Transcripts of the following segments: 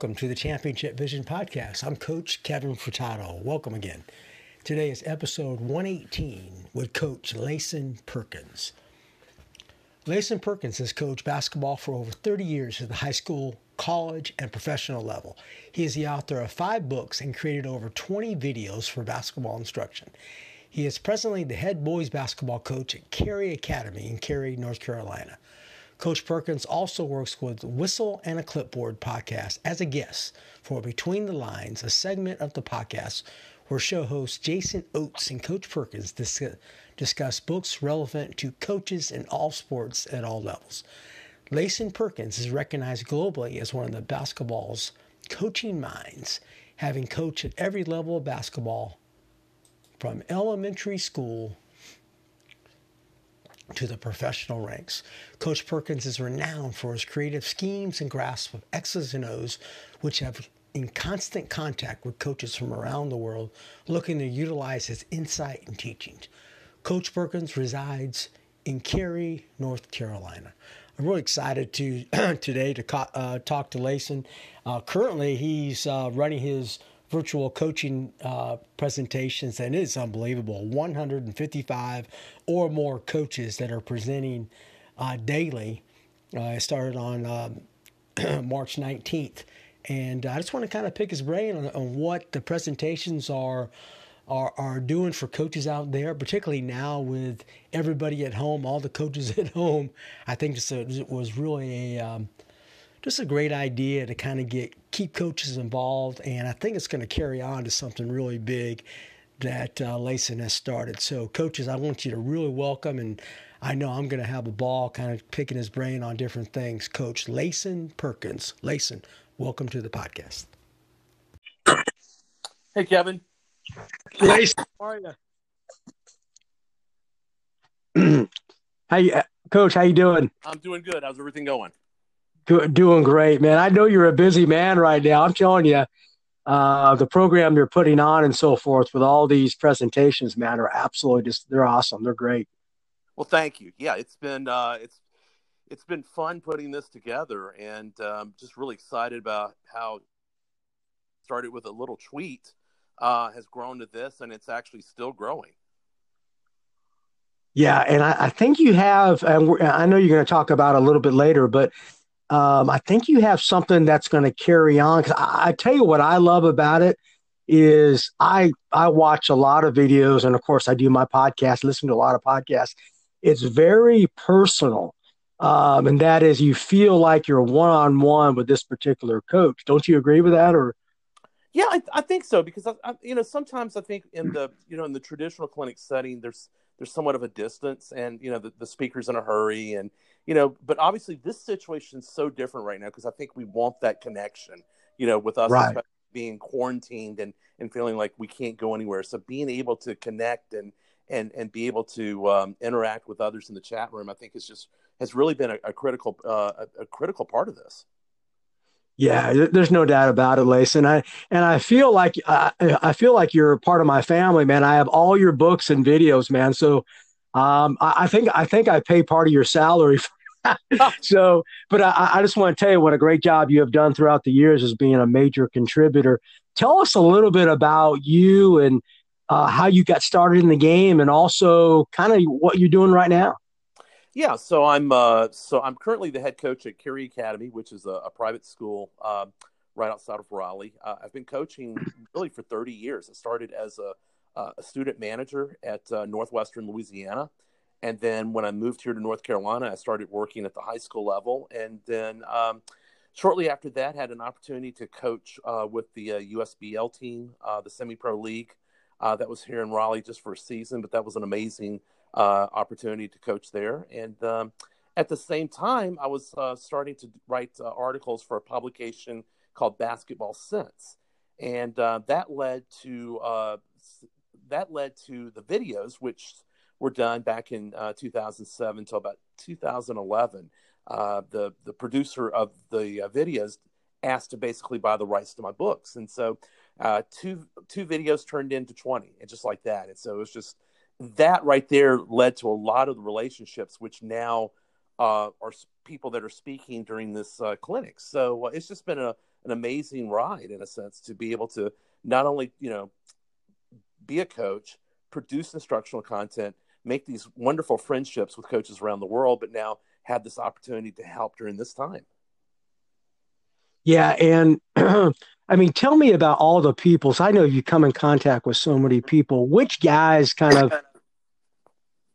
welcome to the Championship Vision Podcast. I'm Coach Kevin Furtado. Welcome again. Today is episode 118 with Coach Lason Perkins. Lason Perkins has coached basketball for over 30 years at the high school, college, and professional level. He is the author of five books and created over 20 videos for basketball instruction. He is presently the head boys basketball coach at Cary Academy in Cary, North Carolina. Coach Perkins also works with Whistle and a Clipboard podcast as a guest for Between the Lines, a segment of the podcast where show hosts Jason Oates and Coach Perkins dis- discuss books relevant to coaches in all sports at all levels. Lason Perkins is recognized globally as one of the basketball's coaching minds, having coached at every level of basketball from elementary school to the professional ranks. Coach Perkins is renowned for his creative schemes and grasp of X's and O's, which have in constant contact with coaches from around the world looking to utilize his insight and teachings. Coach Perkins resides in Cary, North Carolina. I'm really excited to today to uh, talk to Lason. Uh, currently, he's uh, running his virtual coaching uh, presentations, and it's unbelievable. 155 or more coaches that are presenting uh, daily. Uh, it started on um, March 19th, and I just want to kind of pick his brain on, on what the presentations are. Are, are doing for coaches out there, particularly now with everybody at home, all the coaches at home. I think this was really a um, just a great idea to kind of get keep coaches involved, and I think it's going to carry on to something really big that uh, Lason has started. So, coaches, I want you to really welcome, and I know I'm going to have a ball kind of picking his brain on different things. Coach Lason Perkins, Lason, welcome to the podcast. Hey, Kevin. Lason, How are you? how you, uh, Coach? How you doing? I'm doing good. How's everything going? Do, doing great, man. I know you're a busy man right now. I'm telling you, uh, the program you're putting on and so forth with all these presentations, man, are absolutely just they're awesome. They're great. Well, thank you. Yeah, it's been uh, it's it's been fun putting this together, and um, just really excited about how it started with a little tweet uh, has grown to this, and it's actually still growing. Yeah, and I, I think you have, and we're- I know you're going to talk about a little bit later, but um, I think you have something that's going to carry on. I, I tell you what I love about it is I I watch a lot of videos, and of course I do my podcast, listen to a lot of podcasts. It's very personal, um, and that is you feel like you're one on one with this particular coach. Don't you agree with that? Or Yeah, I, I think so because I, I, you know sometimes I think in the you know in the traditional clinic setting there's there's somewhat of a distance and you know the, the speaker's in a hurry and you know but obviously this situation is so different right now because I think we want that connection you know with us Right. being quarantined and and feeling like we can't go anywhere so being able to connect and and and be able to um, interact with others in the chat room I think is just has really been a, a critical uh, a, a critical part of this. Yeah, there's no doubt about it, Lason. I and I feel like I, I feel like you're a part of my family, man. I have all your books and videos, man. So um, I, I think I think I pay part of your salary. so, but I, I just want to tell you what a great job you have done throughout the years as being a major contributor. Tell us a little bit about you and uh, how you got started in the game, and also kind of what you're doing right now. Yeah, so I'm uh, so I'm currently the head coach at Cary Academy, which is a, a private school uh, right outside of Raleigh. Uh, I've been coaching really for 30 years. I started as a, a student manager at uh, Northwestern Louisiana, and then when I moved here to North Carolina, I started working at the high school level, and then um, shortly after that, had an opportunity to coach uh, with the uh, USBL team, uh, the semi-pro league. Uh, that was here in Raleigh just for a season, but that was an amazing uh, opportunity to coach there. And um, at the same time, I was uh, starting to write uh, articles for a publication called Basketball Sense, and uh, that led to uh, that led to the videos, which were done back in 2007 until about 2011. the the producer of the videos asked to basically buy the rights to my books, and so uh, two two videos turned into 20 and just like that. And so it was just that right there led to a lot of the relationships which now uh, are people that are speaking during this uh, clinic. So uh, it's just been a, an amazing ride in a sense to be able to not only you know be a coach produce instructional content make these wonderful friendships with coaches around the world but now have this opportunity to help during this time yeah, and I mean, tell me about all the people. So I know you come in contact with so many people. Which guys kind of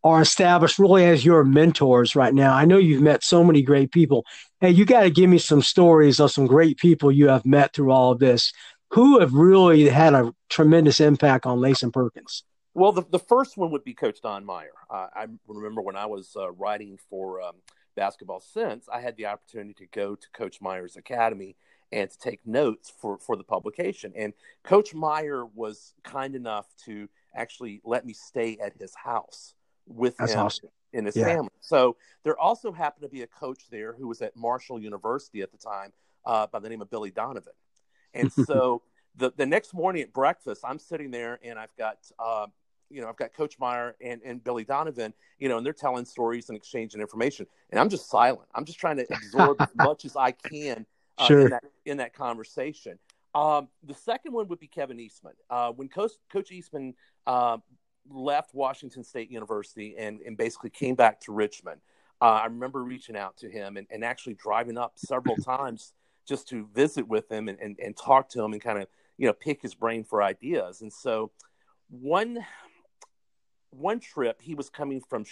are established really as your mentors right now? I know you've met so many great people. Hey, you got to give me some stories of some great people you have met through all of this who have really had a tremendous impact on Lason Perkins. Well, the, the first one would be Coach Don Meyer. Uh, I remember when I was uh, writing for um, Basketball Sense, I had the opportunity to go to Coach Meyer's academy and to take notes for, for the publication. And Coach Meyer was kind enough to actually let me stay at his house with That's him awesome. and his Yeah. family. So there also happened to be a coach there who was at Marshall University at the time uh, by the name of Billy Donovan. And so the, the next morning at breakfast, I'm sitting there and I've got, uh, you know, I've got Coach Meyer and, and Billy Donovan, you know, and they're telling stories and exchanging information. And I'm just silent. I'm just trying to absorb as much as I can uh, Sure. in, that, in that conversation. Um, the second one would be Kevin Eastman. Uh, when Coach, Coach Eastman uh, left Washington State University and, and basically came back to Richmond, uh, I remember reaching out to him and, and actually driving up several times just to visit with him and, and, and talk to him and kind of you know pick his brain for ideas. And so one one trip he was coming from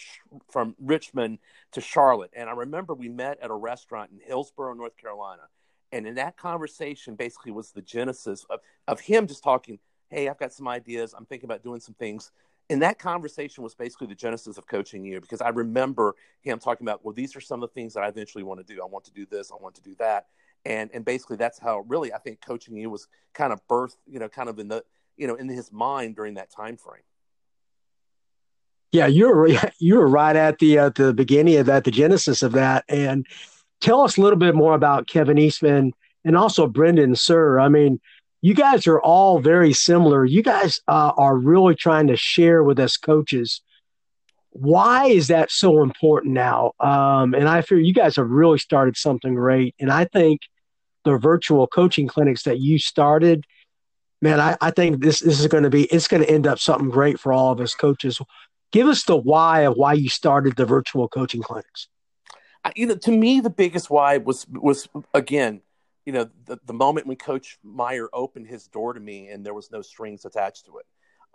from Richmond to Charlotte, and I remember we met at a restaurant in Hillsborough, North Carolina. And in that conversation, basically, was the genesis of, of him just talking, Hey, I've got some ideas. I'm thinking about doing some things. And that conversation was basically the genesis of Coaching U because I remember him talking about, well, these are some of the things that I eventually want to do. I want to do this. I want to do that. And, and basically that's how really I think Coaching U was kind of birthed, you know, kind of in the, you know, in his mind during that time frame. Yeah, you're you're right at the uh, the beginning of that, the genesis of that. And tell us a little bit more about Kevin Eastman and also Brendan Suhr. I mean, you guys are all very similar. You guys uh, are really trying to share with us coaches. Why is that so important now? Um, and I fear you guys have really started something great. And I think the virtual coaching clinics that you started, man, I, I think this this is going to be it's going to end up something great for all of us coaches. Give us the why of why you started the virtual coaching clinics. You know, to me, the biggest why was was again, you know, the, the moment when Coach Meyer opened his door to me and there was no strings attached to it.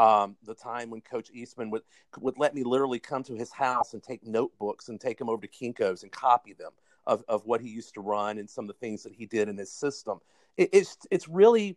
Um, the time when Coach Eastman would would let me literally come to his house and take notebooks and take them over to Kinkos and copy them of, of what he used to run and some of the things that he did in his system. It, it's it's really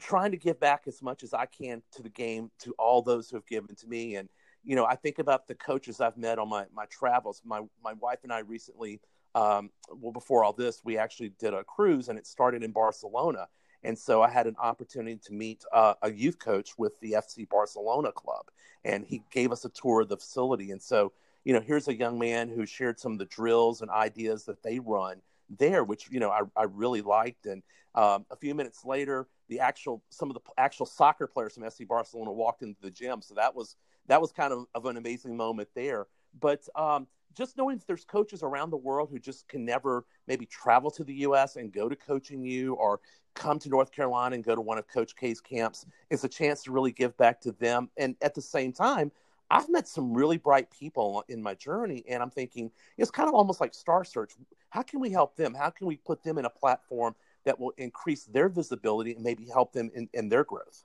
trying to give back as much as I can to the game to all those who have given to me and you know, I think about the coaches I've met on my, my travels. My my wife and I recently, um, well, before all this, we actually did a cruise, and it started in Barcelona. And so I had an opportunity to meet uh, a youth coach with the FC Barcelona club, and he gave us a tour of the facility. And so, you know, here's a young man who shared some of the drills and ideas that they run there, which you know I, I really liked. And um, a few minutes later, the actual some of the actual soccer players from FC Barcelona walked into the gym. So that was that was kind of, of an amazing moment there. But um, just knowing that there's coaches around the world who just can never maybe travel to the U.S. and go to Coaching U or come to North Carolina and go to one of Coach K's camps is a chance to really give back to them. And at the same time, I've met some really bright people in my journey, and I'm thinking it's kind of almost like Star Search. How can we help them? How can we put them in a platform that will increase their visibility and maybe help them in, in their growth?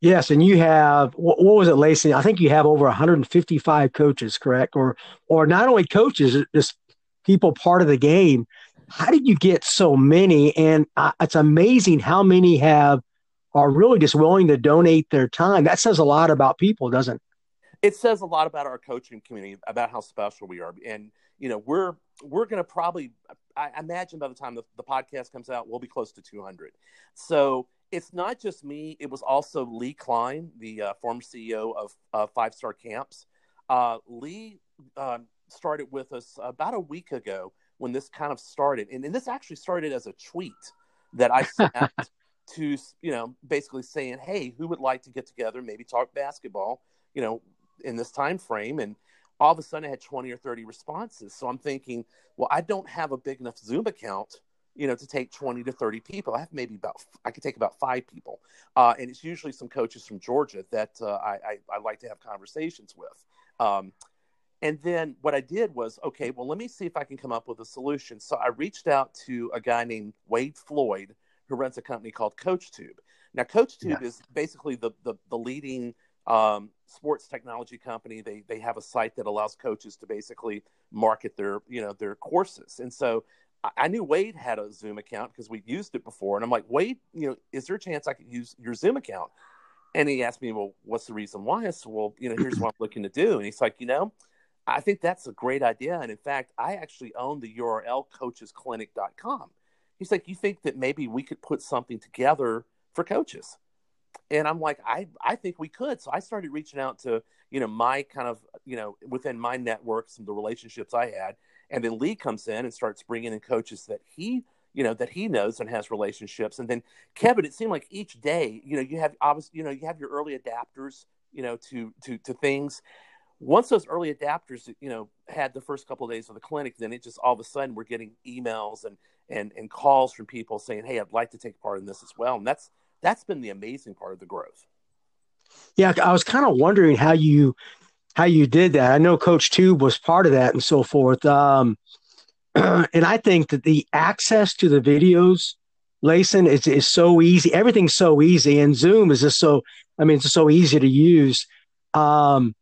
Yes, and you have what, was it, Lacey? I think you have over 155 coaches, correct? Or or not only coaches, just people part of the game. How did you get so many? And uh, it's amazing how many have are really just willing to donate their time. That says a lot about people, doesn't it? it says a lot about our coaching community about how special we are. And you know we're we're going to probably i imagine by the time the, the podcast comes out we'll be close to 200 so it's not just me. It was also leigh klein the uh, former ceo of uh, five star camps. Uh, leigh uh, started with us about a week ago when this kind of started. And, and this actually started as a tweet that i sent to you know basically saying hey who would like to get together maybe talk basketball you know in this time frame and all of a sudden I had 20 or 30 responses. So I'm thinking, well, I don't have a big enough Zoom account, you know, to take 20 to 30 people. I have maybe about, I could take about five people. Uh, and it's usually some coaches from Georgia that uh, I, I, I, like to have conversations with. Um, and then what I did was, okay, well, let me see if I can come up with a solution. So I reached out to a guy named Wade Floyd, who runs a company called CoachTube. Now, CoachTube yeah. is basically the, the, the leading um, sports technology company. They they have a site that allows coaches to basically market their you know their courses. And so I, I knew Wade had a Zoom account because we used it before. And I'm like, Wade, you know, is there a chance I could use your Zoom account? And he asked me, well, what's the reason why? I said, well, you know, here's what I'm looking to do. And he's like, you know, I think that's a great idea. And in fact, I actually own the URL coachesclinic.com. He's like, you think that maybe we could put something together for coaches? and I'm like, I I think we could. So I started reaching out to you know my kind of you know within my networks and the relationships I had, and then Leigh comes in and starts bringing in coaches that he you know that he knows and has relationships, and then Kevin. It seemed like each day, you know, you have obviously you know you have your early adapters, you know, to to to things. Once those early adapters, you know, had the first couple of days of the clinic, then it just all of a sudden we're getting emails and and and calls from people saying, "Hey, I'd like to take part in this as well," and that's that's been the amazing part of the growth. Yeah, I was kind of wondering how you how you did that. I know Coach Tube was part of that and so forth. Um, and I think that the access to the videos, Lason, is is so easy. Everything's so easy, and Zoom is just so. I mean, it's so easy to use. Um,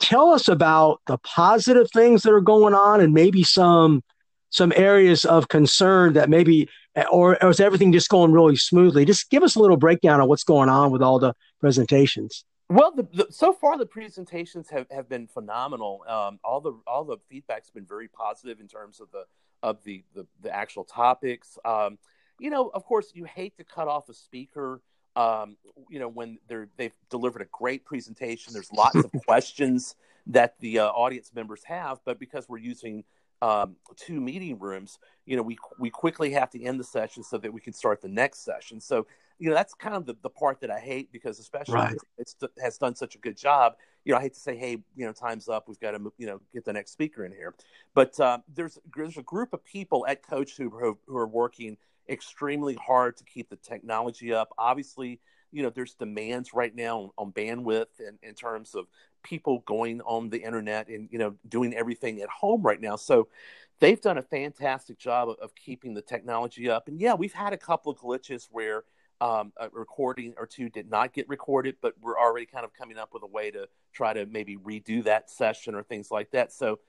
tell us about the positive things that are going on, and maybe some some areas of concern that maybe or, or is everything just going really smoothly? Just give us a little breakdown of what's going on with all the presentations. Well, the, the, so far the presentations have, have been phenomenal. Um, all the all the feedback's been very positive in terms of the of the the, the actual topics. Um, you know, of course, you hate to cut off a speaker. Um, you know, when they're they've delivered a great presentation, there's lots of questions that the uh, audience members have, but because we're using um, two meeting rooms, you know, we we quickly have to end the session so that we can start the next session. So, you know, that's kind of the, the part that I hate because especially right. it's, it has done such a good job. You know, I hate to say, hey, you know, time's up. We've got to, you know, get the next speaker in here. But uh, there's there's a group of people at Coach who who are working extremely hard to keep the technology up. Obviously, you know, there's demands right now on, bandwidth and in terms of people going on the internet and you know doing everything at home right now. So they've done a fantastic job of, of keeping the technology up. And yeah we've had a couple of glitches where um, a recording or two did not get recorded but we're already kind of coming up with a way to try to maybe redo that session or things like that. So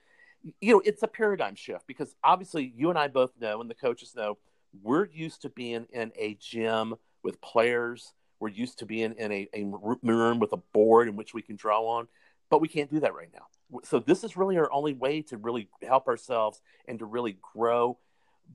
you know it's a paradigm shift because obviously you and i both know and the coaches know we're used to being in a gym with players we're used to being in a, a room with a board in which we can draw on but we can't do that right now. So this is really our only way to really help ourselves and to really grow.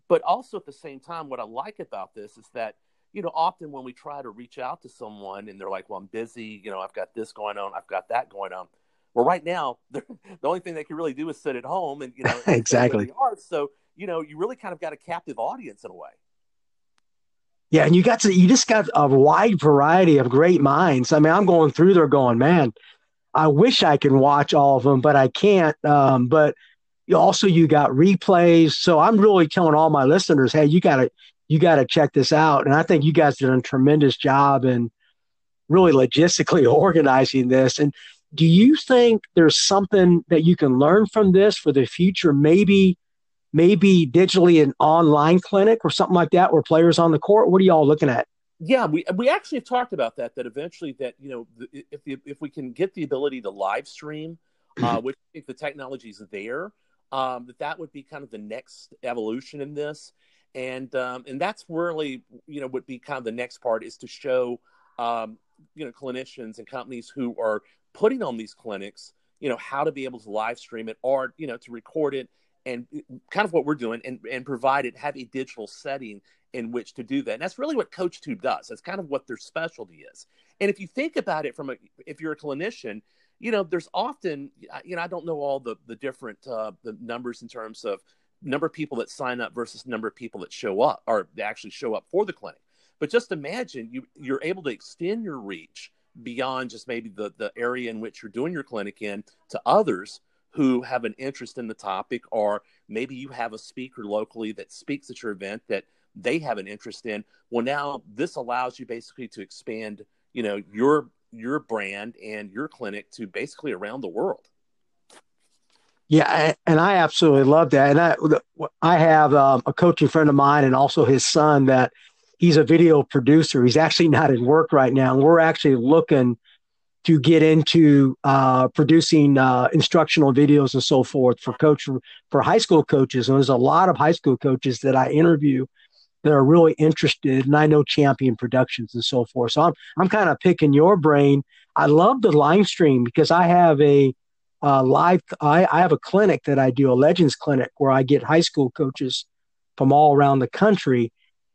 But also at the same time, what I like about this is that you know often when we try to reach out to someone and they're like, "Well, I'm busy. You know, I've got this going on. I've got that going on." Well, right now, the only thing they can really do is sit at home and you know exactly. So you know, you really kind of got a captive audience in a way. Yeah, and you got to you just got a wide variety of great minds. I mean, I'm going through there going, man, I wish I can watch all of them, but I can't. Um, but also you got replays. So I'm really telling all my listeners, hey, you gotta you gotta check this out. And I think you guys did a tremendous job in really logistically organizing this. And do you think there's something that you can learn from this for the future? Maybe maybe digitally an online clinic or something like that where players on the court. What are y'all looking at? yeah we we actually have talked about that that eventually that you know if if we can get the ability to live stream uh, which I think the technology is there um, that that would be kind of the next evolution in this and um, and that's really you know would be kind of the next part is to show um, you know clinicians and companies who are putting on these clinics you know how to be able to live stream it or you know to record it and kind of what we're doing and, and provide it have a digital setting in which to do that. And that's really what coachtube does. That's kind of what their specialty is. And if you think about it from a if you're a clinician you know there's often you know i don't know all the the different uh, the numbers in terms of number of people that sign up versus number of people that show up or actually show up for the clinic. But just imagine you you're able to extend your reach beyond just maybe the the area in which you're doing your clinic in to others who have an interest in the topic, or maybe you have a speaker locally that speaks at your event that they have an interest in. Well, now this allows you basically to expand, you know, your your brand and your clinic to basically around the world. Yeah, and I absolutely love that. And I I have um, a coaching friend of mine and also his son that he's a video producer. He's actually not in work right now, and we're actually looking to get into uh, producing uh, instructional videos and so forth for coach for high school coaches. And there's a lot of high school coaches that I interview that are really interested, and I know Champion Productions and so forth. So I'm I'm kind of picking your brain. I love the live stream because I have a uh, live. I, I have a clinic that I do, a Legends clinic, where I get high school coaches from all around the country,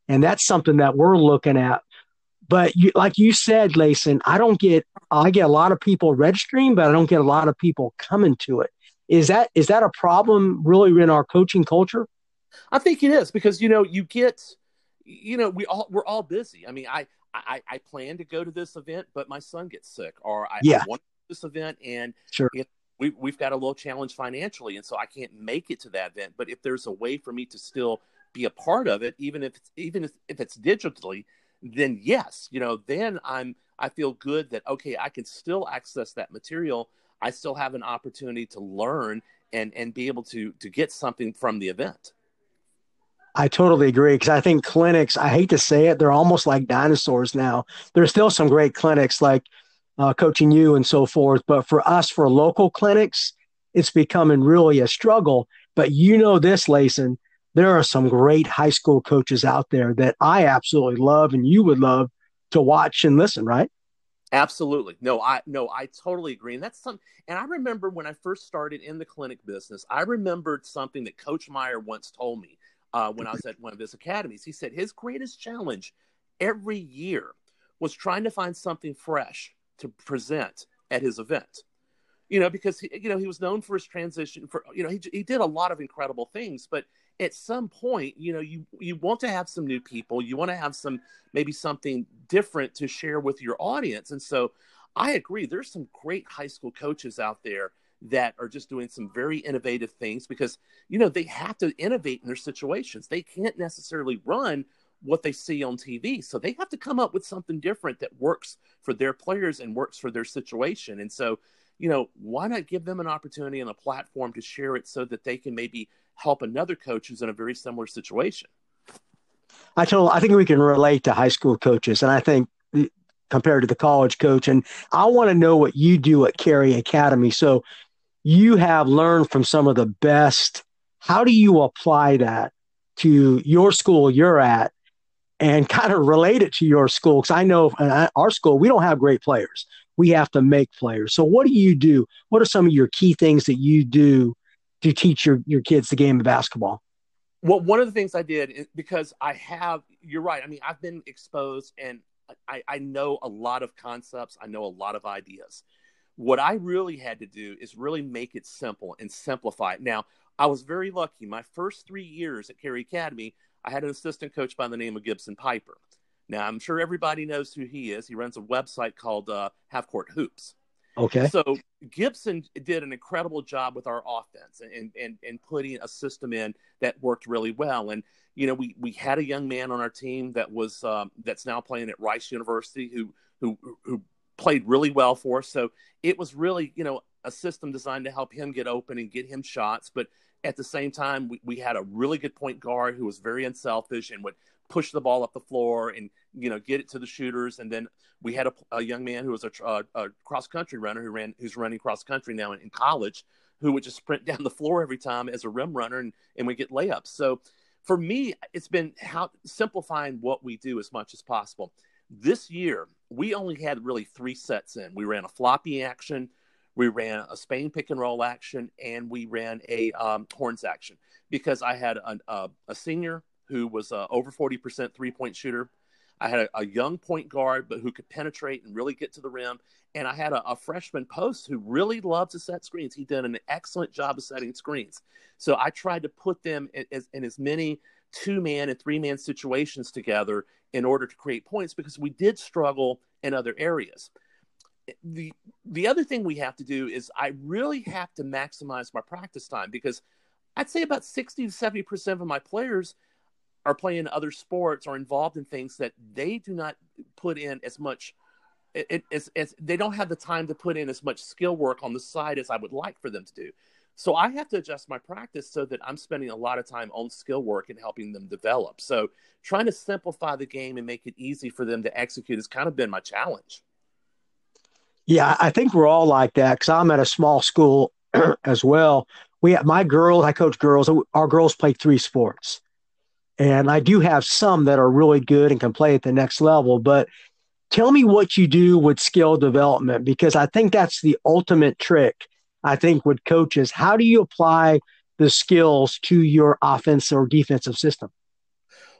and that's something that we're looking at but you, like you said, Lason, I don't get I get a lot of people registering, but I don't get a lot of people coming to it. Is that is that a problem really in our coaching culture? I think it is because you know you get you know we all we're all busy. I mean, I I, I plan to go to this event, but my son gets sick, or I, yeah. I want this event, and sure. we, we've got a little challenge financially, and so I can't make it to that event. But if there's a way for me to still be a part of it, even if it's, even if, if it's digitally, then yes, you know, then I'm I feel good that okay, I can still access that material. I still have an opportunity to learn and and be able to to get something from the event. I totally agree because I think clinics, I hate to say it, they're almost like dinosaurs now. There's still some great clinics like uh, Coaching U and so forth, but for us, for local clinics, it's becoming really a struggle. But you know this, Lason, there are some great high school coaches out there that I absolutely love and you would love to watch and listen, right? Absolutely. No, I no, I totally agree. And that's some and I remember when I first started in the clinic business, I remembered something that Coach Meyer once told me uh, when I was at one of his academies. He said his greatest challenge every year was trying to find something fresh to present at his event. You know, because he, you know he was known for his transition. For you know, he he did a lot of incredible things, but at some point, you know, you you want to have some new people. You want to have some maybe something different to share with your audience. And so I agree. There's some great high school coaches out there that are just doing some very innovative things because you know they have to innovate in their situations. They can't necessarily run what they see on TV. So they have to come up with something different that works for their players and works for their situation. And so, you know, why not give them an opportunity and a platform to share it so that they can maybe help another coach who's in a very similar situation. I told I think we can relate to high school coaches, and I think compared to the college coach, and I want to know what you do at Cary Academy. So you have learned from some of the best. How do you apply that to your school you're at, and kind of relate it to your school? Because I know in our school we don't have great players. We have to make players. So what do you do? What are some of your key things that you do to teach your, your kids the game of basketball? Well, one of the things I did because I have, you're right. I mean, I've been exposed and I, I know a lot of concepts, I know a lot of ideas. What I really had to do is really make it simple and simplify it. Now, I was very lucky. My first three years at Cary Academy, I had an assistant coach by the name of Gibson Pyper. Now, I'm sure everybody knows who he is. He runs a website called uh, Half Court Hoops. Okay. So Gibson did an incredible job with our offense and, and, and putting a system in that worked really well. And, you know, we, we had a young man on our team that was, um, that's now playing at Rice University who, who, who played really well for us. So it was really, you know, a system designed to help him get open and get him shots. But at the same time, we, we had a really good point guard who was very unselfish and would push the ball up the floor and you know get it to the shooters. And then we had a, a young man who was a, a, a cross country runner who ran who's running cross country now in, in, college, who would just sprint down the floor every time as a rim runner, and and we get layups. So for me, it's been how simplifying what we do as much as possible. This year, we only had really three sets in. We ran a floppy action, we ran a Spain pick and roll action, and we ran a um, horns action because I had a, a, a senior who was uh, over 40% three point shooter. I had a, a, young point guard, but who could penetrate and really get to the rim. And I had a, a, freshman post who really loved to set screens. He did an excellent job of setting screens. So I tried to put them in, in, in as many two man and three man situations together in order to create points because we did struggle in other areas. The the other thing we have to do is I really have to maximize my practice time because I'd say about 60 to 70% of my players are playing other sports or involved in things that they do not put in as much it, it's, they don't have the time to put in as much skill work on the side as I would like for them to do. So I have to adjust my practice so that I'm spending a lot of time on skill work and helping them develop. So trying to simplify the game and make it easy for them to execute has kind of been my challenge. Yeah, I think we're all like that because I'm at a small school as well. We have my girls, I coach girls. Our girls play three sports. And I do have some that are really good and can play at the next level. But tell me what you do with skill development because I think that's the ultimate trick. I think with coaches, how do you apply the skills to your offensive or defensive system?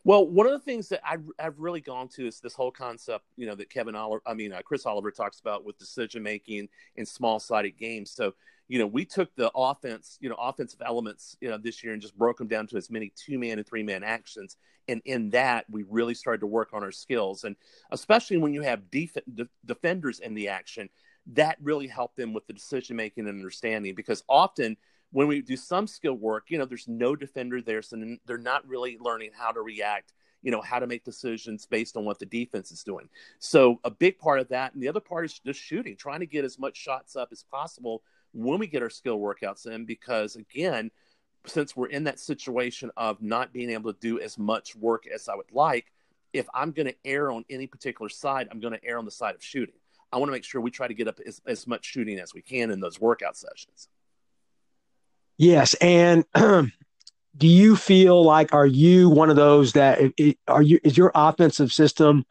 Well, one of the things that I, have really gone to is this whole concept, you know, that Kevin Oliver, I mean, uh, Chris Oliver talks about with decision making in small sided games. So, you know, we took the offense, you know, offensive elements, you know, this year and just broke them down to as many two man and three man actions. And in that, we really started to work on our skills. And especially when you have def- de- defenders in the action, that really helped them with the decision making and understanding because often when we do some skill work, you know, there's no defender there. So they're not really learning how to react you know how to make decisions based on what the defense is doing so a big part of that and the other part is just shooting trying to get as much shots up as possible when we get our skill workouts in because again since we're in that situation of not being able to do as much work as i would like if i'm going to err on any particular side i'm going to err on the side of shooting. I want to make sure we try to get up as, as much shooting as we can in those workout sessions. Yes and do you feel like are you one of those that are you is your offensive system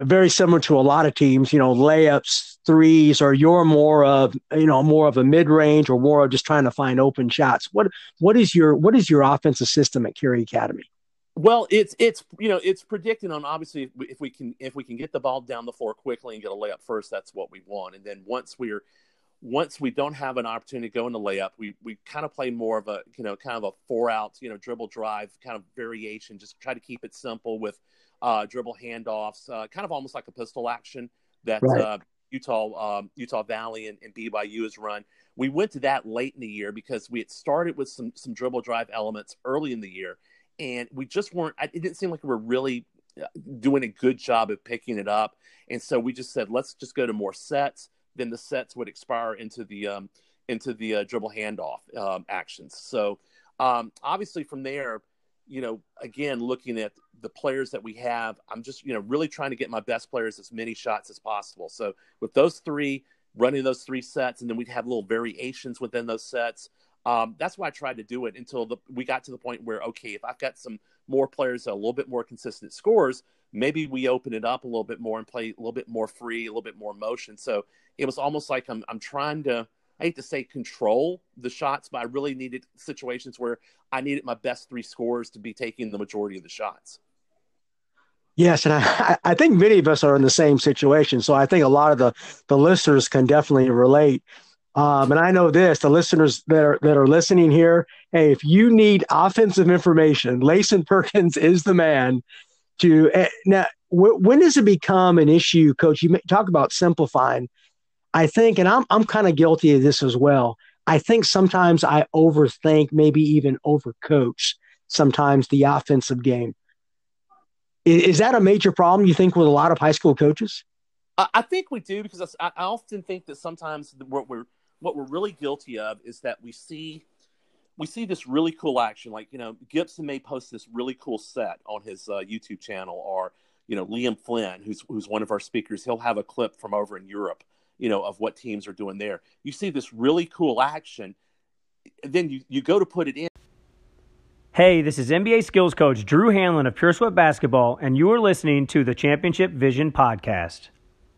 very similar to a lot of teams, you know, layups, threes, or you're more of, you know, more of a mid range or more of just trying to find open shots. What what is your what is your offensive system at Cary Academy? Well, it's it's you know it's predicting on obviously if we, can if we can get the ball down the floor quickly and get a layup first, that's what we want. And then once we're once we don't have an opportunity to go into layup, we we kind of play more of a you know kind of a four out you know dribble drive kind of variation. Just try to keep it simple with uh, dribble handoffs, uh, kind of almost like a pistol action that right. uh, Utah um, Utah Valley and, and BYU has run. We went to that late in the year because we had started with some some dribble drive elements early in the year, and we just weren't. It didn't seem like we were really uh, doing a good job of picking it up, and so we just said let's just go to more sets. Then the sets would expire into the um, into the uh, dribble handoff um, actions. So um, obviously from there you know, again, looking at the players that we have, I'm just, you know, really trying to get my best players as many shots as possible. So with those three, running those three sets, and then we'd have little variations within those sets. Um, that's why I tried to do it until the, we got to the point where, okay, if I've got some more players a little bit more consistent scores, maybe we open it up a little bit more and play a little bit more free, a little bit more motion. So it was almost like I'm, I'm trying to I hate to say control the shots, but I really needed situations where I needed my best three scores to be taking the majority of the shots. Yes, and I, I think many of us are in the same situation. So I think a lot of the, the listeners can definitely relate. Um, and I know this: the listeners that are that are listening here, hey, if you need offensive information, Lason Perkins is the man. To uh, now, when does it become an issue, Coach? You talk about simplifying. I think, and I'm I'm kind of guilty of this as well. I think sometimes I overthink, maybe even overcoach sometimes the offensive game. Is, is, that a major problem you think with a lot of high school coaches? I, think we do because I, I, often think that sometimes what we're what we're really guilty of is that we see we see this really cool action. Like you know, Gibson may post this really cool set on his uh, YouTube channel, or you know, Liam Flynn, who's who's one of our speakers, he'll have a clip from over in Europe you know, of what teams are doing there. You see this really cool action, then you, you go to put it in. Hey, this is NBA skills coach Drew Hanlen of Pure Sweat Basketball, and you are listening to the Championship Vision Podcast.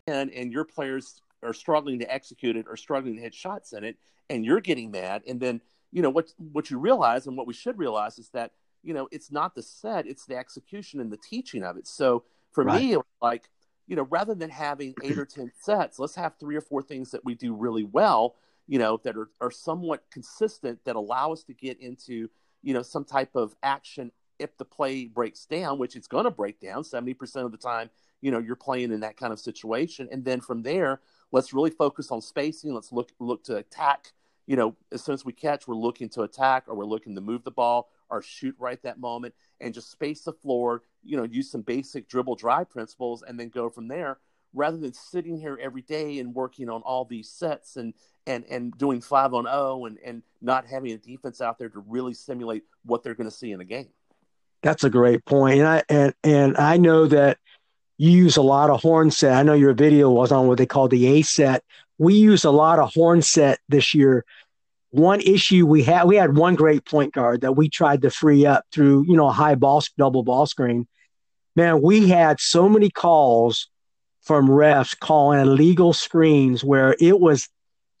And, and your players are struggling to execute it or struggling to hit shots in it, and you're getting mad. And then you know what what you realize and what we should realize is that you know it's not the set, it's the execution and the teaching of it. So for right. me, like you know, rather than having eight or ten sets, let's have three or four things that we do really well. You know, that are, are somewhat consistent that allow us to get into you know some type of action if the play breaks down, which it's going to break down 70% of the time, you know, you're playing in that kind of situation. And then from there, let's really focus on spacing. Let's look look to attack. You know, as soon as we catch, we're looking to attack or we're looking to move the ball or shoot right that moment and just space the floor, you know, use some basic dribble drive principles and then go from there rather than sitting here every day and working on all these sets and and and doing five on oh and and not having a defense out there to really simulate what they're going to see in a game. That's a great point. And I and and I know that you use a lot of horn set. I know your video was on what they call the A set. We use a lot of horn set this year. One issue we had we had one great point guard that we tried to free up through, you know, a high ball double ball screen. Man, we had so many calls from refs calling illegal screens where it was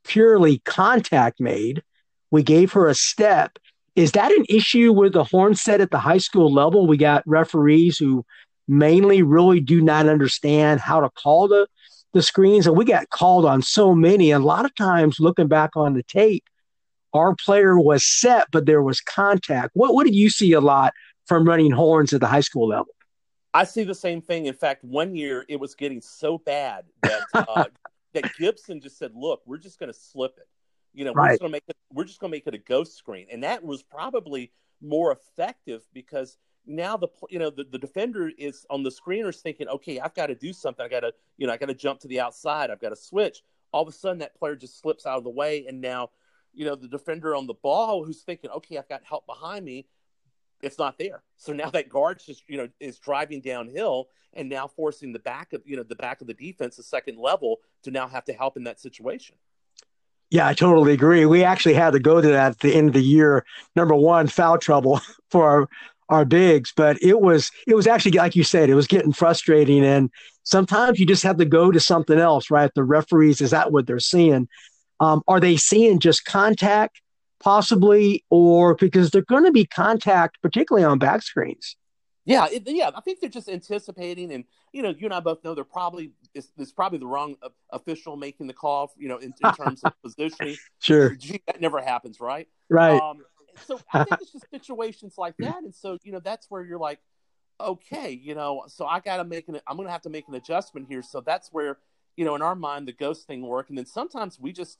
purely contact made. We gave her a step is that an issue with the horn set at the high school level? We got referees who mainly really do not understand how to call the the screens, and we got called on so many. And a lot of times, looking back on the tape, our player was set, but there was contact. What what did you see a lot from running horns at the high school level? I see the same thing. In fact, one year it was getting so bad that uh, that Gibson just said, "Look, we're just going to slip it." You know, right. we're just gonna make it we're just gonna make it a ghost screen. And that was probably more effective because now the you know the, the defender is on the screeners thinking, okay, I've got to do something. I gotta, you know, I gotta jump to the outside, I've got to switch. All of a sudden that player just slips out of the way and now, you know, the defender on the ball who's thinking, okay, I've got help behind me, it's not there. So now that guard just you know is driving downhill and now forcing the back of you know the back of the defense, the second level, to now have to help in that situation. Yeah, I totally agree. We actually had to go to that at the end of the year. Number one, foul trouble for our our bigs, but it was it was actually like you said, it was getting frustrating, and sometimes you just have to go to something else, right? The referees is that what they're seeing? Um, are they seeing just contact, possibly, or because they're going to be contact, particularly on back screens? Yeah, it, yeah, I think they're just anticipating, and you know, you and I both know they're probably it's, it's probably the wrong uh, official making the call, you know, in, in terms of positioning. Sure, Gee, that never happens, right? Right. Um, so I think it's just situations like that, and so you know, that's where you're like, okay, you know, so I got to make an, I'm going to have to make an adjustment here. So that's where, you know, in our mind, the ghost thing work, and then sometimes we just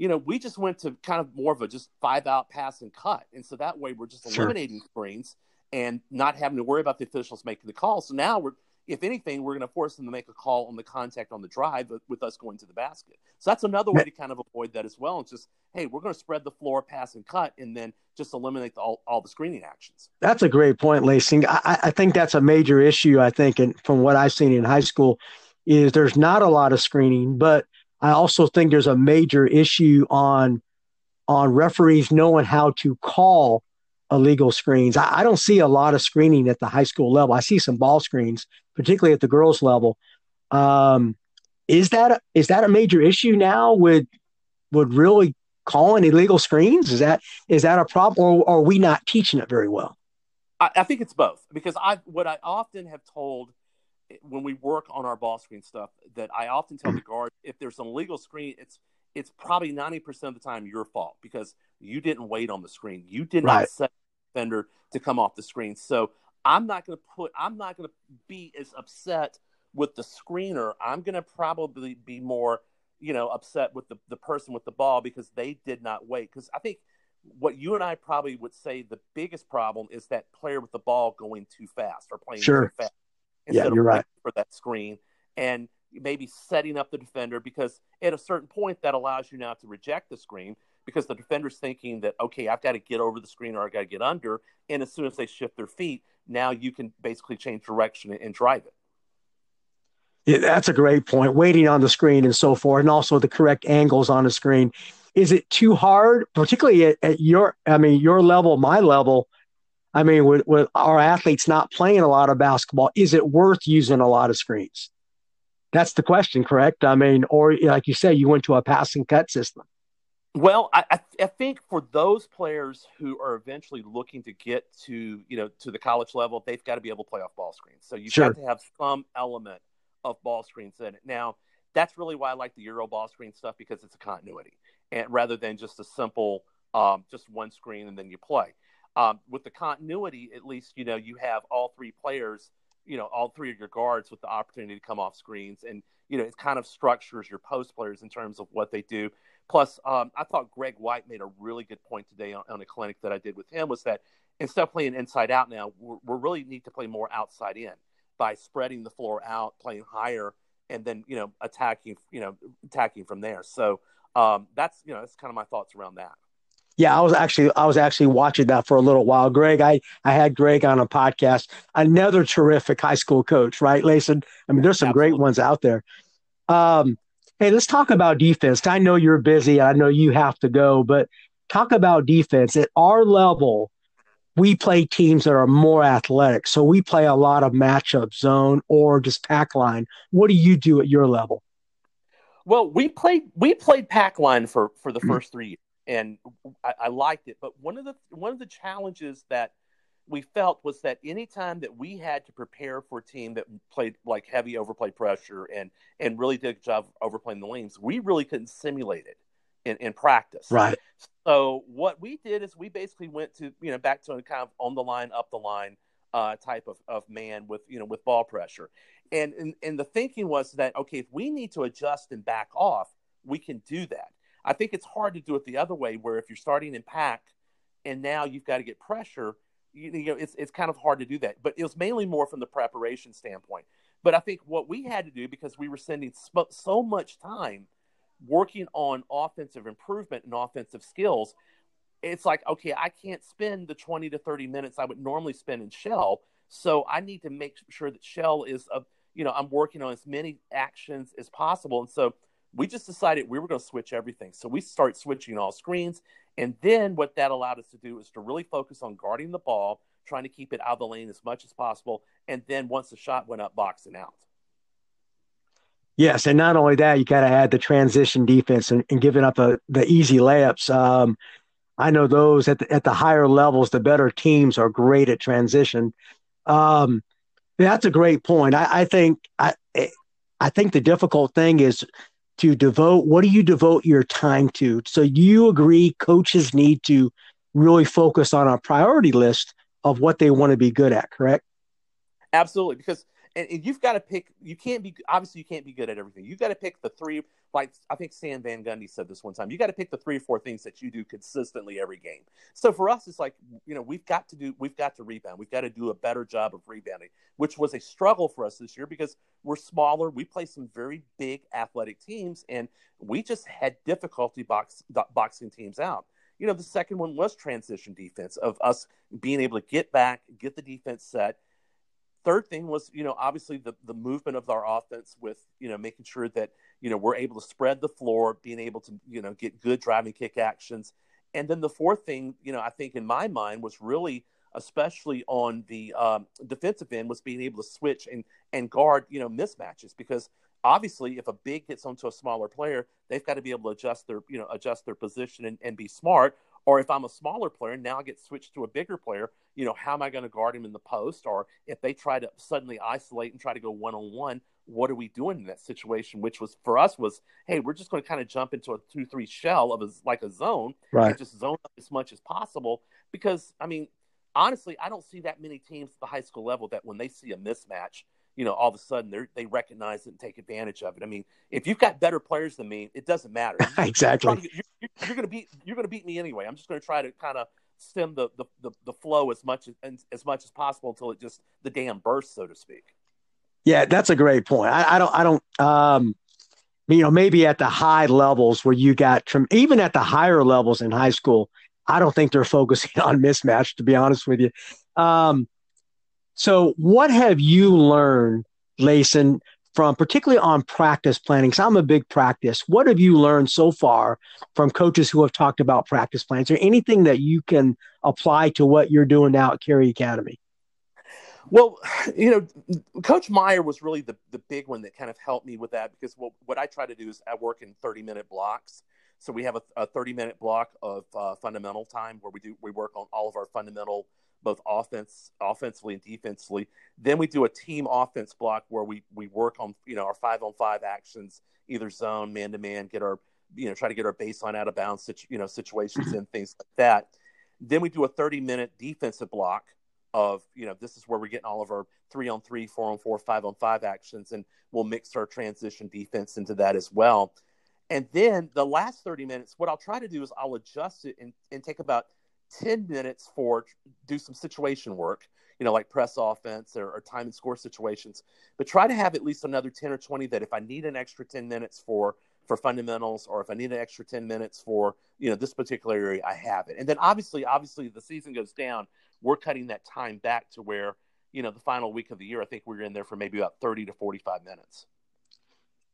you know, we just went to kind of more of a just five out pass and cut. And so that way we're just eliminating sure. screens and not having to worry about the officials making the call. So now we're, if anything, we're going to force them to make a call on the contact on the drive with us going to the basket. So that's another way to kind of avoid that as well. It's just, hey, we're going to spread the floor, pass and cut, and then just eliminate the, all, all the screening actions. That's a great point, Lacing. I, I think that's a major issue. I think, and from what I've seen in high school, is there's not a lot of screening, but I also think there's a major issue on on referees knowing how to call illegal screens. I, I, don't see a lot of screening at the high school level. I see some ball screens, particularly at the girls level. Um, is that a, is that a major issue now with with really calling illegal screens? Is that is that a problem, or, or are we not teaching it very well? I, I think it's both because I what I often have told when we work on our ball screen stuff that I often tell the guard if there's an illegal screen, it's it's probably 90% of the time your fault because you didn't wait on the screen. You did right. not set defender to come off the screen. So I'm not going to put, I'm not going to be as upset with the screener. I'm going to probably be more, you know, upset with the, the person with the ball because they did not wait. Because I think what you and I probably would say the biggest problem is that player with the ball going too fast or playing sure. too fast. Instead yeah, you're right. For that screen. And maybe setting up the defender because at a certain point that allows you now to reject the screen because the defender's thinking that okay i've got to get over the screen or i've got to get under and as soon as they shift their feet now you can basically change direction and drive it yeah, that's a great point waiting on the screen and so forth and also the correct angles on the screen is it too hard particularly at, at your i mean your level my level i mean with, with our athletes not playing a lot of basketball is it worth using a lot of screens that's the question, correct? I mean, or like you say, you went to a passing cut system. Well, I, I think for those players who are eventually looking to get to you know to the college level, they've got to be able to play off ball screens. So you've sure. got to have some element of ball screens in it. Now, that's really why I like the Euro ball screen stuff because it's a continuity, and rather than just a simple um, just one screen and then you play. Um, with the continuity, at least you know you have all three players, you know, all three of your guards with the opportunity to come off screens, and you know it kind of structures your post players in terms of what they do. Plus, um, I thought Greg White made a really good point today on, on, a clinic that I did with him was that instead of playing inside out now, we really need to play more outside in by spreading the floor out, playing higher, and then you know attacking, you know, attacking from there. So um, that's you know that's kind of my thoughts around that. Yeah, I was actually I was actually watching that for a little while. Greg, I I had Greg on a podcast. Another terrific high school coach, right, Lason? I mean, there's some Absolutely. great ones out there. Um, Hey, let's talk about defense. I know you're busy. I know you have to go, but talk about defense. At our level, we play teams that are more athletic. So we play a lot of matchup zone or just pack line. What do you do at your level? Well, we played we played pack line for for the mm-hmm. first three years, and I, I liked it. But one of the one of the challenges that we felt was that anytime that we had to prepare for a team that played like heavy overplay pressure and and really did a job overplaying the lanes, we really couldn't simulate it in, in practice. Right. So what we did is we basically went to you know back to a kind of on the line, up the line uh, type of, of man with you know with ball pressure, and, and and the thinking was that okay, if we need to adjust and back off, we can do that. I think it's hard to do it the other way, where if you're starting in pack and now you've got to get pressure you, you know, it's it's kind of hard to do that. But it was mainly more from the preparation standpoint. But I think what we had to do because we were spending so much time working on offensive improvement and offensive skills, it's like okay, I can't spend the twenty to thirty minutes I would normally spend in shell. So I need to make sure that shell is a you know I'm working on as many actions as possible, and so we just decided we were going to switch everything. So we start switching all screens. And then what that allowed us to do is to really focus on guarding the ball, trying to keep it out of the lane as much as possible. And then once the shot went up, boxing out. Yes, and not only that, you got to add the transition defense and, and giving up a, the easy layups. Um, I know those at the, at the higher levels, the better teams are great at transition. Um, that's a great point. I, I think I I think the difficult thing is to devote what do you devote your time to? So you agree coaches need to really focus on a priority list of what they want to be good at correct? Absolutely because and, and you've got to pick. You can't be obviously you can't be good at everything. You've got to pick the three. Like I think Stan Van Gundy said this one time. You got to pick the three or four things that you do consistently every game. So for us, it's like you know we've got to do. We've got to rebound. We've got to do a better job of rebounding, which was a struggle for us this year because we're smaller. We play some very big athletic teams, and we just had difficulty box, boxing teams out you know, the second one was transition defense of us being able to get back, get the defense set, third thing was, you know, obviously the, the movement of our offense with, you know, making sure that, you know, we're able to spread the floor, being able to, you know, get good driving kick actions. And then the fourth thing, you know, I think in my mind was really, especially on the um, defensive end, was being able to switch and, and guard, you know, mismatches because obviously if a big gets onto a smaller player, they've got to be able to adjust their, you know, adjust their position and, and be smart or if I'm a smaller player, and now I get switched to a bigger player, you know, how am I going to guard him in the post? Or if they try to suddenly isolate and try to go one on one, what are we doing in that situation? Which was for us was, hey, we're just going to kind of jump into a two three shell of a, like a zone, right? And just zone up as much as possible. Because I mean, honestly, I don't see that many teams at the high school level that when they see a mismatch, you know, all of a sudden they they recognize it and take advantage of it. I mean, if you've got better players than me, it doesn't matter. exactly. You're, you're, you're going to beat you're going to beat me anyway. I'm just going to try to kind of stem the, the, the, the, flow as much as, as much as possible until it just the dam bursts, so to speak. Yeah, that's a great point. I, I don't I don't um you know maybe at the high levels where you got from even at the higher levels in high school, I don't think they're focusing on mismatch. To be honest with you. Um, so, what have you learned, Lason, from particularly on practice planning? Because I'm a big practice. What have you learned so far from coaches who have talked about practice plans? Or anything that you can apply to what you're doing now at Cary Academy? Well, you know, Coach Meyer was really the, the big one that kind of helped me with that because what, what I try to do is I work in 30 minute blocks. So we have a, a 30 minute block of uh, fundamental time where we do we work on all of our fundamental both offense offensively and defensively. Then we do a team offense block where we we work on you know our five on five actions, either zone, man to man, get our you know try to get our baseline out of bounds, situ, you know situations and things like that. Then we do a 30 minute defensive block of you know this is where we're getting all of our three on three, four on four, five on five actions, and we'll mix our transition defense into that as well. And then the last 30 minutes, what I'll try to do is I'll adjust it and, and take about 10 minutes for do some situation work, you know, like press offense or, or, time and score situations, but try to have at least another 10 or 20 that if I need an extra 10 minutes for for fundamentals or if I need an extra 10 minutes for, you know, this particular area, I have it. And then obviously, obviously the season goes down, we're cutting that time back to where, you know, the final week of the year, I think we're in there for maybe about 30 to 45 minutes.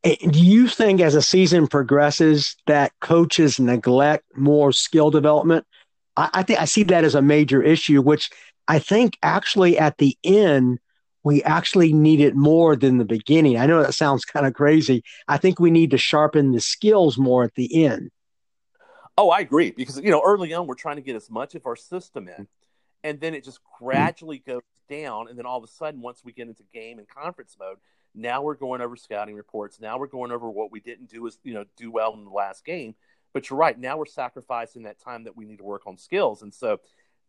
Do you think as a season progresses that coaches neglect more skill development? I, I think I see that as a major issue, which I think actually at the end, we actually need it more than the beginning. I know that sounds kind of crazy. I think we need to sharpen the skills more at the end. Oh, I agree because you know early on we're trying to get as much of our system in, and then it just mm-hmm. gradually goes down, and then all of a sudden once we get into game and conference mode, now we're going over scouting reports. Now we're going over what we didn't do as you know do well in the last game, but you're right. Now we're sacrificing that time that we need to work on skills. And so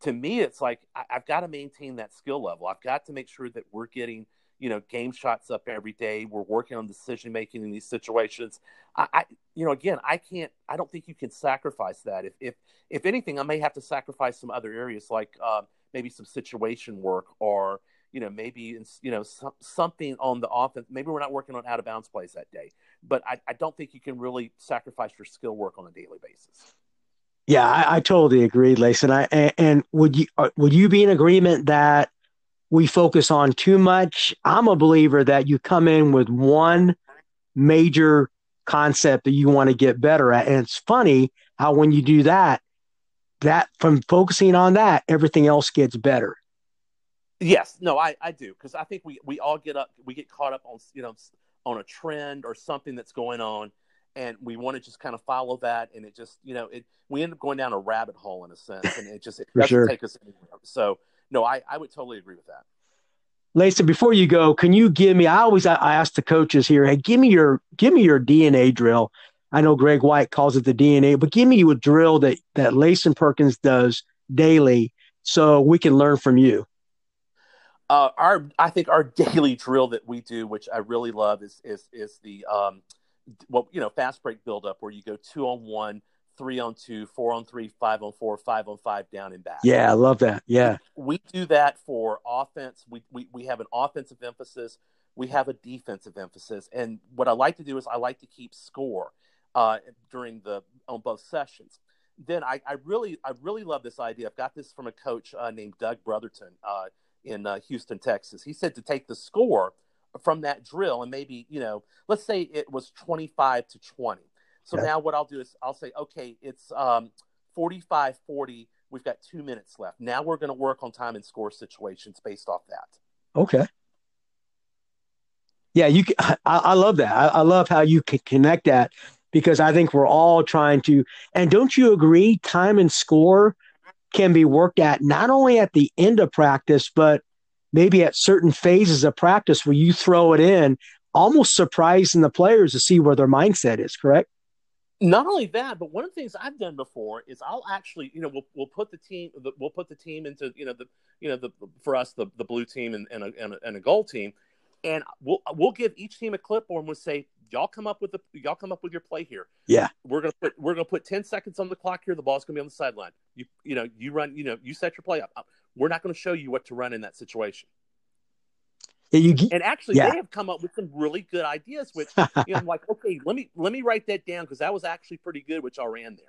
to me, it's like I, have got to maintain that skill level. I've got to make sure that we're getting, you know, game shots up every day. We're working on decision making in these situations. I, I, you know, again, I can't. I don't think you can sacrifice that. If if if anything, I may have to sacrifice some other areas, like uh, maybe some situation work or you know, maybe you know some, something on the offense. Maybe we're not working on out of bounds plays that day, but I, I don't think you can really sacrifice your skill work on a daily basis. Yeah, I, I totally agree, Lace. And I and, and would you uh, would you be in agreement that we focus on too much? I'm a believer that you come in with one major concept that you want to get better at, and it's funny how when you do that, that from focusing on that, everything else gets better. Yes, no, I, I do because I think we, we all get up we get caught up on you know on a trend or something that's going on, and we want to just kind of follow that, and it just you know it we end up going down a rabbit hole in a sense, and it just it doesn't sure. take us anywhere. So no, I, I would totally agree with that. Lisa, before you go, can you give me? I always I ask the coaches here, hey, give me your give me your DNA drill. I know Greg White calls it the DNA, but give me a drill that that Lason Perkins does daily, so we can learn from you. Uh, our I think our daily drill that we do, which I really love, is is is the um, well, you know, fast break build up where you go two on one, three on two, four on three, five on four, five on five, down and back. Yeah, I love that. Yeah, we, we do that for offense. We, we we have an offensive emphasis. We have a defensive emphasis, and what I like to do is I like to keep score uh, during the on both sessions. Then I, I really I really love this idea. I've got this from a coach uh, named Doug Brotherton. Uh, in uh, Houston, Texas. He said to take the score from that drill and maybe, you know, let's say it was 25 to 20. So now what I'll do is I'll say, okay, it's um, 45 40. We've got two minutes left. Now we're going to work on time and score situations based off that. Okay. Yeah, you. I, I love that. I, I love how you can connect that because I think we're all trying to. And don't you agree? Time and score can be worked at not only at the end of practice, but maybe at certain phases of practice where you throw it in, almost surprising the players to see where their mindset is, correct? Not only that, but one of the things I've done before is I'll actually, you know, we'll, we'll put the team, we'll put the team into, you know, the, you know, the, for us, the, the blue team and, and, a, and, a, and a goal team. And we'll, we'll give each team a clipboard and we'll say, y'all come up with the y'all come up with your play here. Yeah, we're gonna put we're gonna put ten seconds on the clock here. The ball's gonna be on the sideline. You you know you run you know you set your play up. We're not gonna show you what to run in that situation. Yeah, you, and actually, yeah. they have come up with some really good ideas. Which you know, I'm like, okay, let me let me write that down because that was actually pretty good, which I ran there.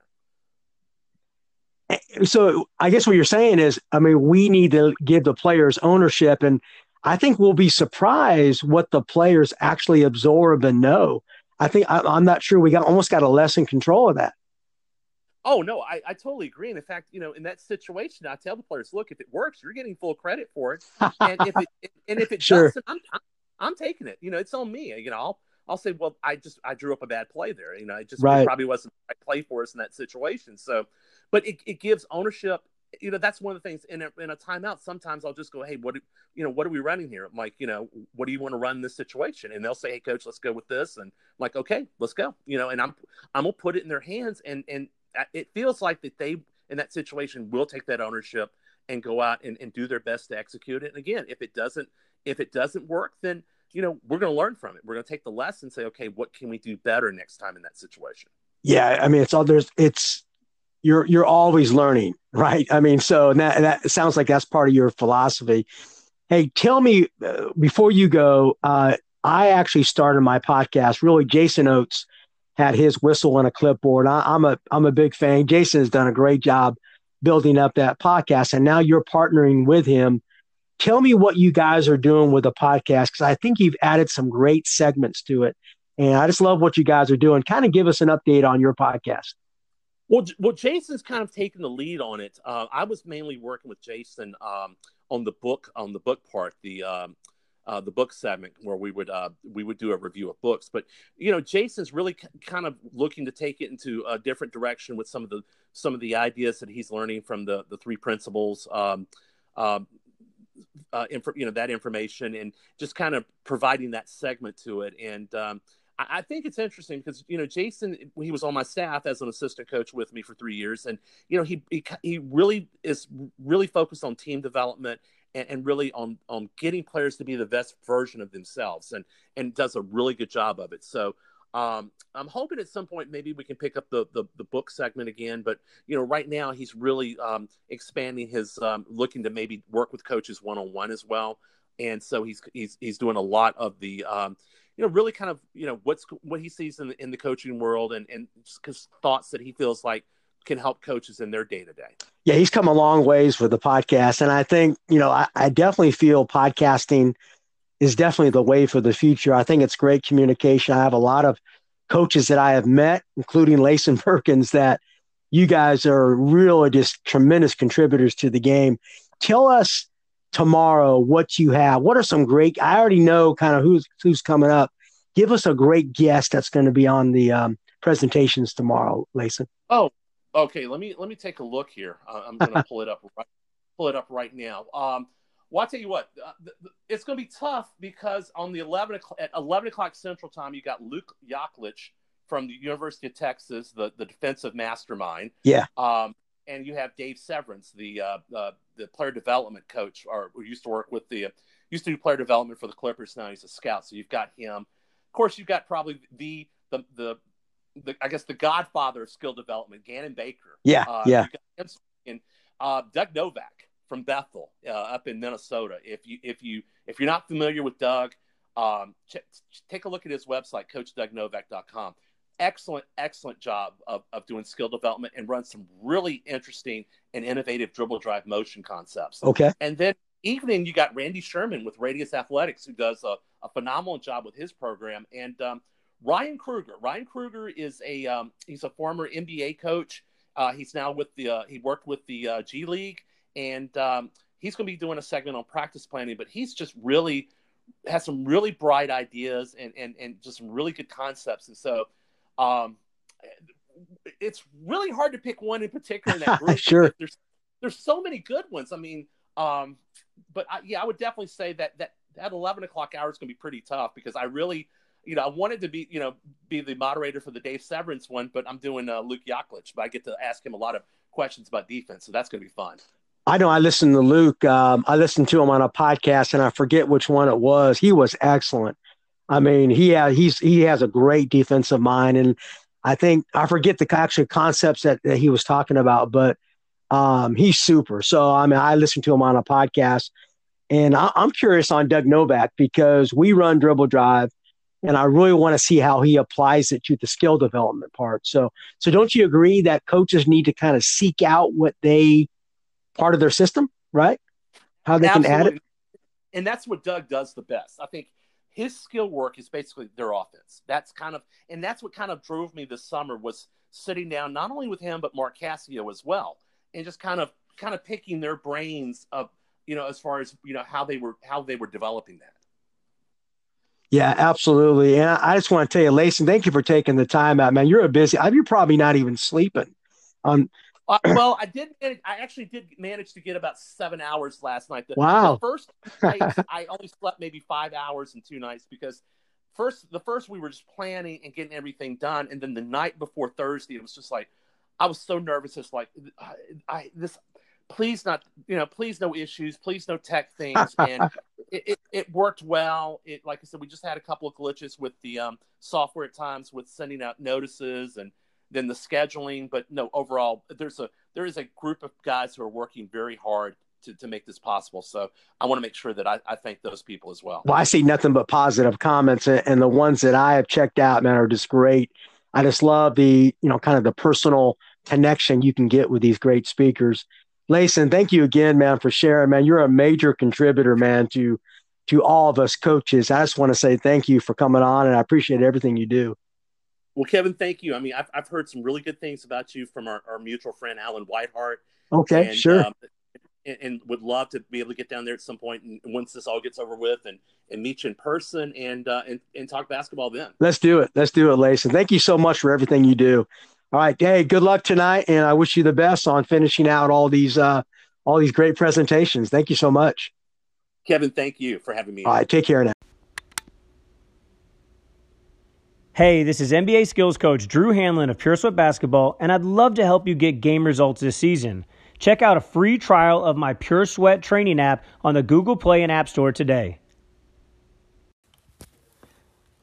Eh, so I guess what you're saying is, I mean, we need to give the players ownership and I think we'll be surprised what the players actually absorb and know. I think I, am not sure we got almost got a lesson control of that. Oh no, I, I totally agree. And in fact, you know, in that situation, I tell the players, look, if it works, you're getting full credit for it. And if it and if it Sure. doesn't, I'm, I'm I'm taking it. You know, it's on me. You know, I'll I'll say, well, I just I drew up a bad play there. You know, it just Right. it probably wasn't the right play for us in that situation. So, but it, it gives ownership. You know, that's one of the things in a, in a timeout. Sometimes I'll just go, hey, what do, you know, what are we running here? I'm like, you know, what do you want to run this situation? And they'll say, hey, coach, let's go with this. And I'm like, okay, let's go. You know, and I'm I'm gonna put it in their hands, and and it feels like that they in that situation will take that ownership and go out and, and do their best to execute it. And again, if it doesn't if it doesn't work, then you know we're to learn from it. We're to take the lesson and say, okay, what can we do better next time in that situation? Yeah, I mean, it's all there's. It's you're you're always learning, right? I mean, so that that sounds like that's part of your philosophy. Hey, tell me uh, before you go. Uh, I actually started my podcast. Really, Jason Oates had his whistle and a clipboard. I, I'm a I'm a big fan. Jason has done a great job building up that podcast, and now you're partnering with him. Tell me what you guys are doing with the podcast because I think you've added some great segments to it, and I just love what you guys are doing. Kind of give us an update on your podcast. Well, well, Jason's kind of taken the lead on it. Uh, I was mainly working with Jason um, on the book on the book part, the um, uh, the book segment where we would uh, we would do a review of books. But you know, Jason's really k- kind of looking to take it into a different direction with some of the some of the ideas that he's learning from the the three principles. Um, um, uh, inf- you know that information and just kind of providing that segment to it and um, I, think it's interesting because you know Jason he was on my staff as an assistant coach with me for three years and you know he he, he really is really focused on team development and, and really on on getting players to be the best version of themselves and and does a really good job of it. So um, I'm hoping at some point maybe we can pick up the, the, the book segment again, but you know, right now he's really um, expanding his um, looking to maybe work with coaches one on one as well, and so he's he's he's doing a lot of the um, you know really kind of you know what's what he sees in the, in the coaching world and and just thoughts that he feels like can help coaches in their day to day. Yeah, he's come a long ways with the podcast. And I think, you know, I, I definitely feel podcasting is definitely the way for the future. I think it's great communication. I have a lot of coaches that I have met, including Lason Perkins, that you guys are really just tremendous contributors to the game. Tell us tomorrow what you have. What are some great? I already know kind of who's who's coming up. Give us a great guest that's going to be on the um, presentations tomorrow, Lason. Oh, okay. Let me let me take a look here. I'm going to pull it up. Right, pull it up right now. Um, well, I'll tell you what. Uh, it's going to be tough because on the 11 o'clock, at 11 o'clock Central Time, you got Luke Yaklich from the University of Texas, the the defensive mastermind. Yeah. Um, and you have Dave Severance, the uh, uh, the player development coach, or who used to work with the used to do player development for the Clippers. Now he's a scout. So you've got him. Of course, you've got probably the the the, the I guess the godfather of skill development, Gannon Baker. Yeah, Uh, yeah. him. Uh, Doug Novak from Bethel uh, up in Minnesota. If you if you if you're not familiar with Doug, um, ch- take a look at his website, CoachDougNovak.com. Excellent, excellent job of, of doing skill development and runs some really interesting and innovative dribble drive motion concepts. Okay. And then evening, you got Randy Sherman with Radius Athletics, who does a, a phenomenal job with his program. And um, Ryan Kruger. Ryan Kruger is a um, he's a former NBA coach. Uh, he's now with the uh, he worked with the uh, G League, and um, he's going to be doing a segment on practice planning. But he's just really has some really bright ideas and and and just some really good concepts. And so. Um, it's really hard to pick one in particular in that group. Sure. There's there's so many good ones. I mean, um, but I, yeah, I would definitely say that that that 11 o'clock hour is going to be pretty tough because I really, you know, I wanted to be, you know, be the moderator for the Dave Severance one, but I'm doing uh, Luke Yaklich, but I get to ask him a lot of questions about defense, so that's going to be fun. I know I listened to Luke. Um, I listened to him on a podcast, and I forget which one it was. He was excellent. I mean, he he's he has a great defensive mind, and I think I forget the actual concepts that, that he was talking about, but um, he's super. So I mean, I listened to him on a podcast, and I, I'm curious on Doug Novak because we run dribble drive, and I really want to see how he applies it to the skill development part. So, so don't you agree that coaches need to kind of seek out what they part of their system, right? How they can add it. And that's what Doug does the best. I think his skill work is basically their offense. That's kind of and that's what kind of drove me this summer was sitting down not only with him but Mark Cassio as well, and just kind of kind of picking their brains of you know as far as you know how they were how they were developing that. Yeah, absolutely. And I just want to tell you, Lason, thank you for taking the time out, man. You're a busy. You're probably not even sleeping. Um, uh, well, I did. Manage, I actually did manage to get about seven hours last night. The, wow. The first night, I only slept maybe five hours in two nights because first the first we were just planning and getting everything done, and then the night before Thursday, it was just like I was so nervous. It's like I, I this please not you know please no issues please no tech things and it, it, it, worked well it like i said we just had a couple of glitches with the um, software at times with sending out notices and then the scheduling. But no, overall, there's a there is a group of guys who are working very hard to, to make this possible. So I want to make sure that I, I thank those people as well. Well, I see nothing but positive comments, and the ones that I have checked out, man, are just great. I just love the you know kind of the personal connection you can get with these great speakers. Lason, thank you again, man, for sharing, man. You're a major contributor, man, to to all of us coaches. I just want to say thank you for coming on, and I appreciate everything you do. Well, Kevin, thank you. I mean, I've, I've heard some really good things about you from our, our mutual friend Alan Whiteheart. Okay, and, sure. Um, and, and, would love to be able to get down there at some point and once this all gets over with and, and meet you in person and, uh, and and talk basketball then. Let's do it. Let's do it, Lason. Thank you so much for everything you do. All right, hey, good luck tonight, and I wish you the best on finishing out all these uh, all these great presentations. Thank you so much, Kevin. Thank you for having me. All right, take care now. Hey, this is NBA skills coach Drew Hanlen of Pure Sweat Basketball, and I'd love to help you get game results this season. Check out a free trial of my Pure Sweat training app on the Google Play and App Store today.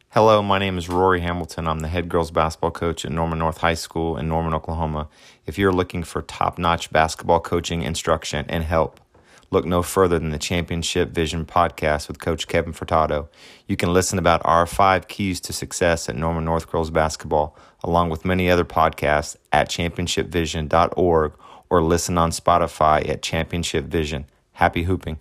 Hello, my name is Rory Hamilton. I'm the head girls basketball coach at Norman North High School in Norman, Oklahoma. If you're looking for top notch basketball coaching, instruction, and help, look no further than the Championship Vision podcast with Coach Kevin Furtado. You can listen about our five keys to success at Norman North Girls Basketball, along with many other podcasts at championshipvision.org or listen on Spotify at Championship Vision. Happy hooping.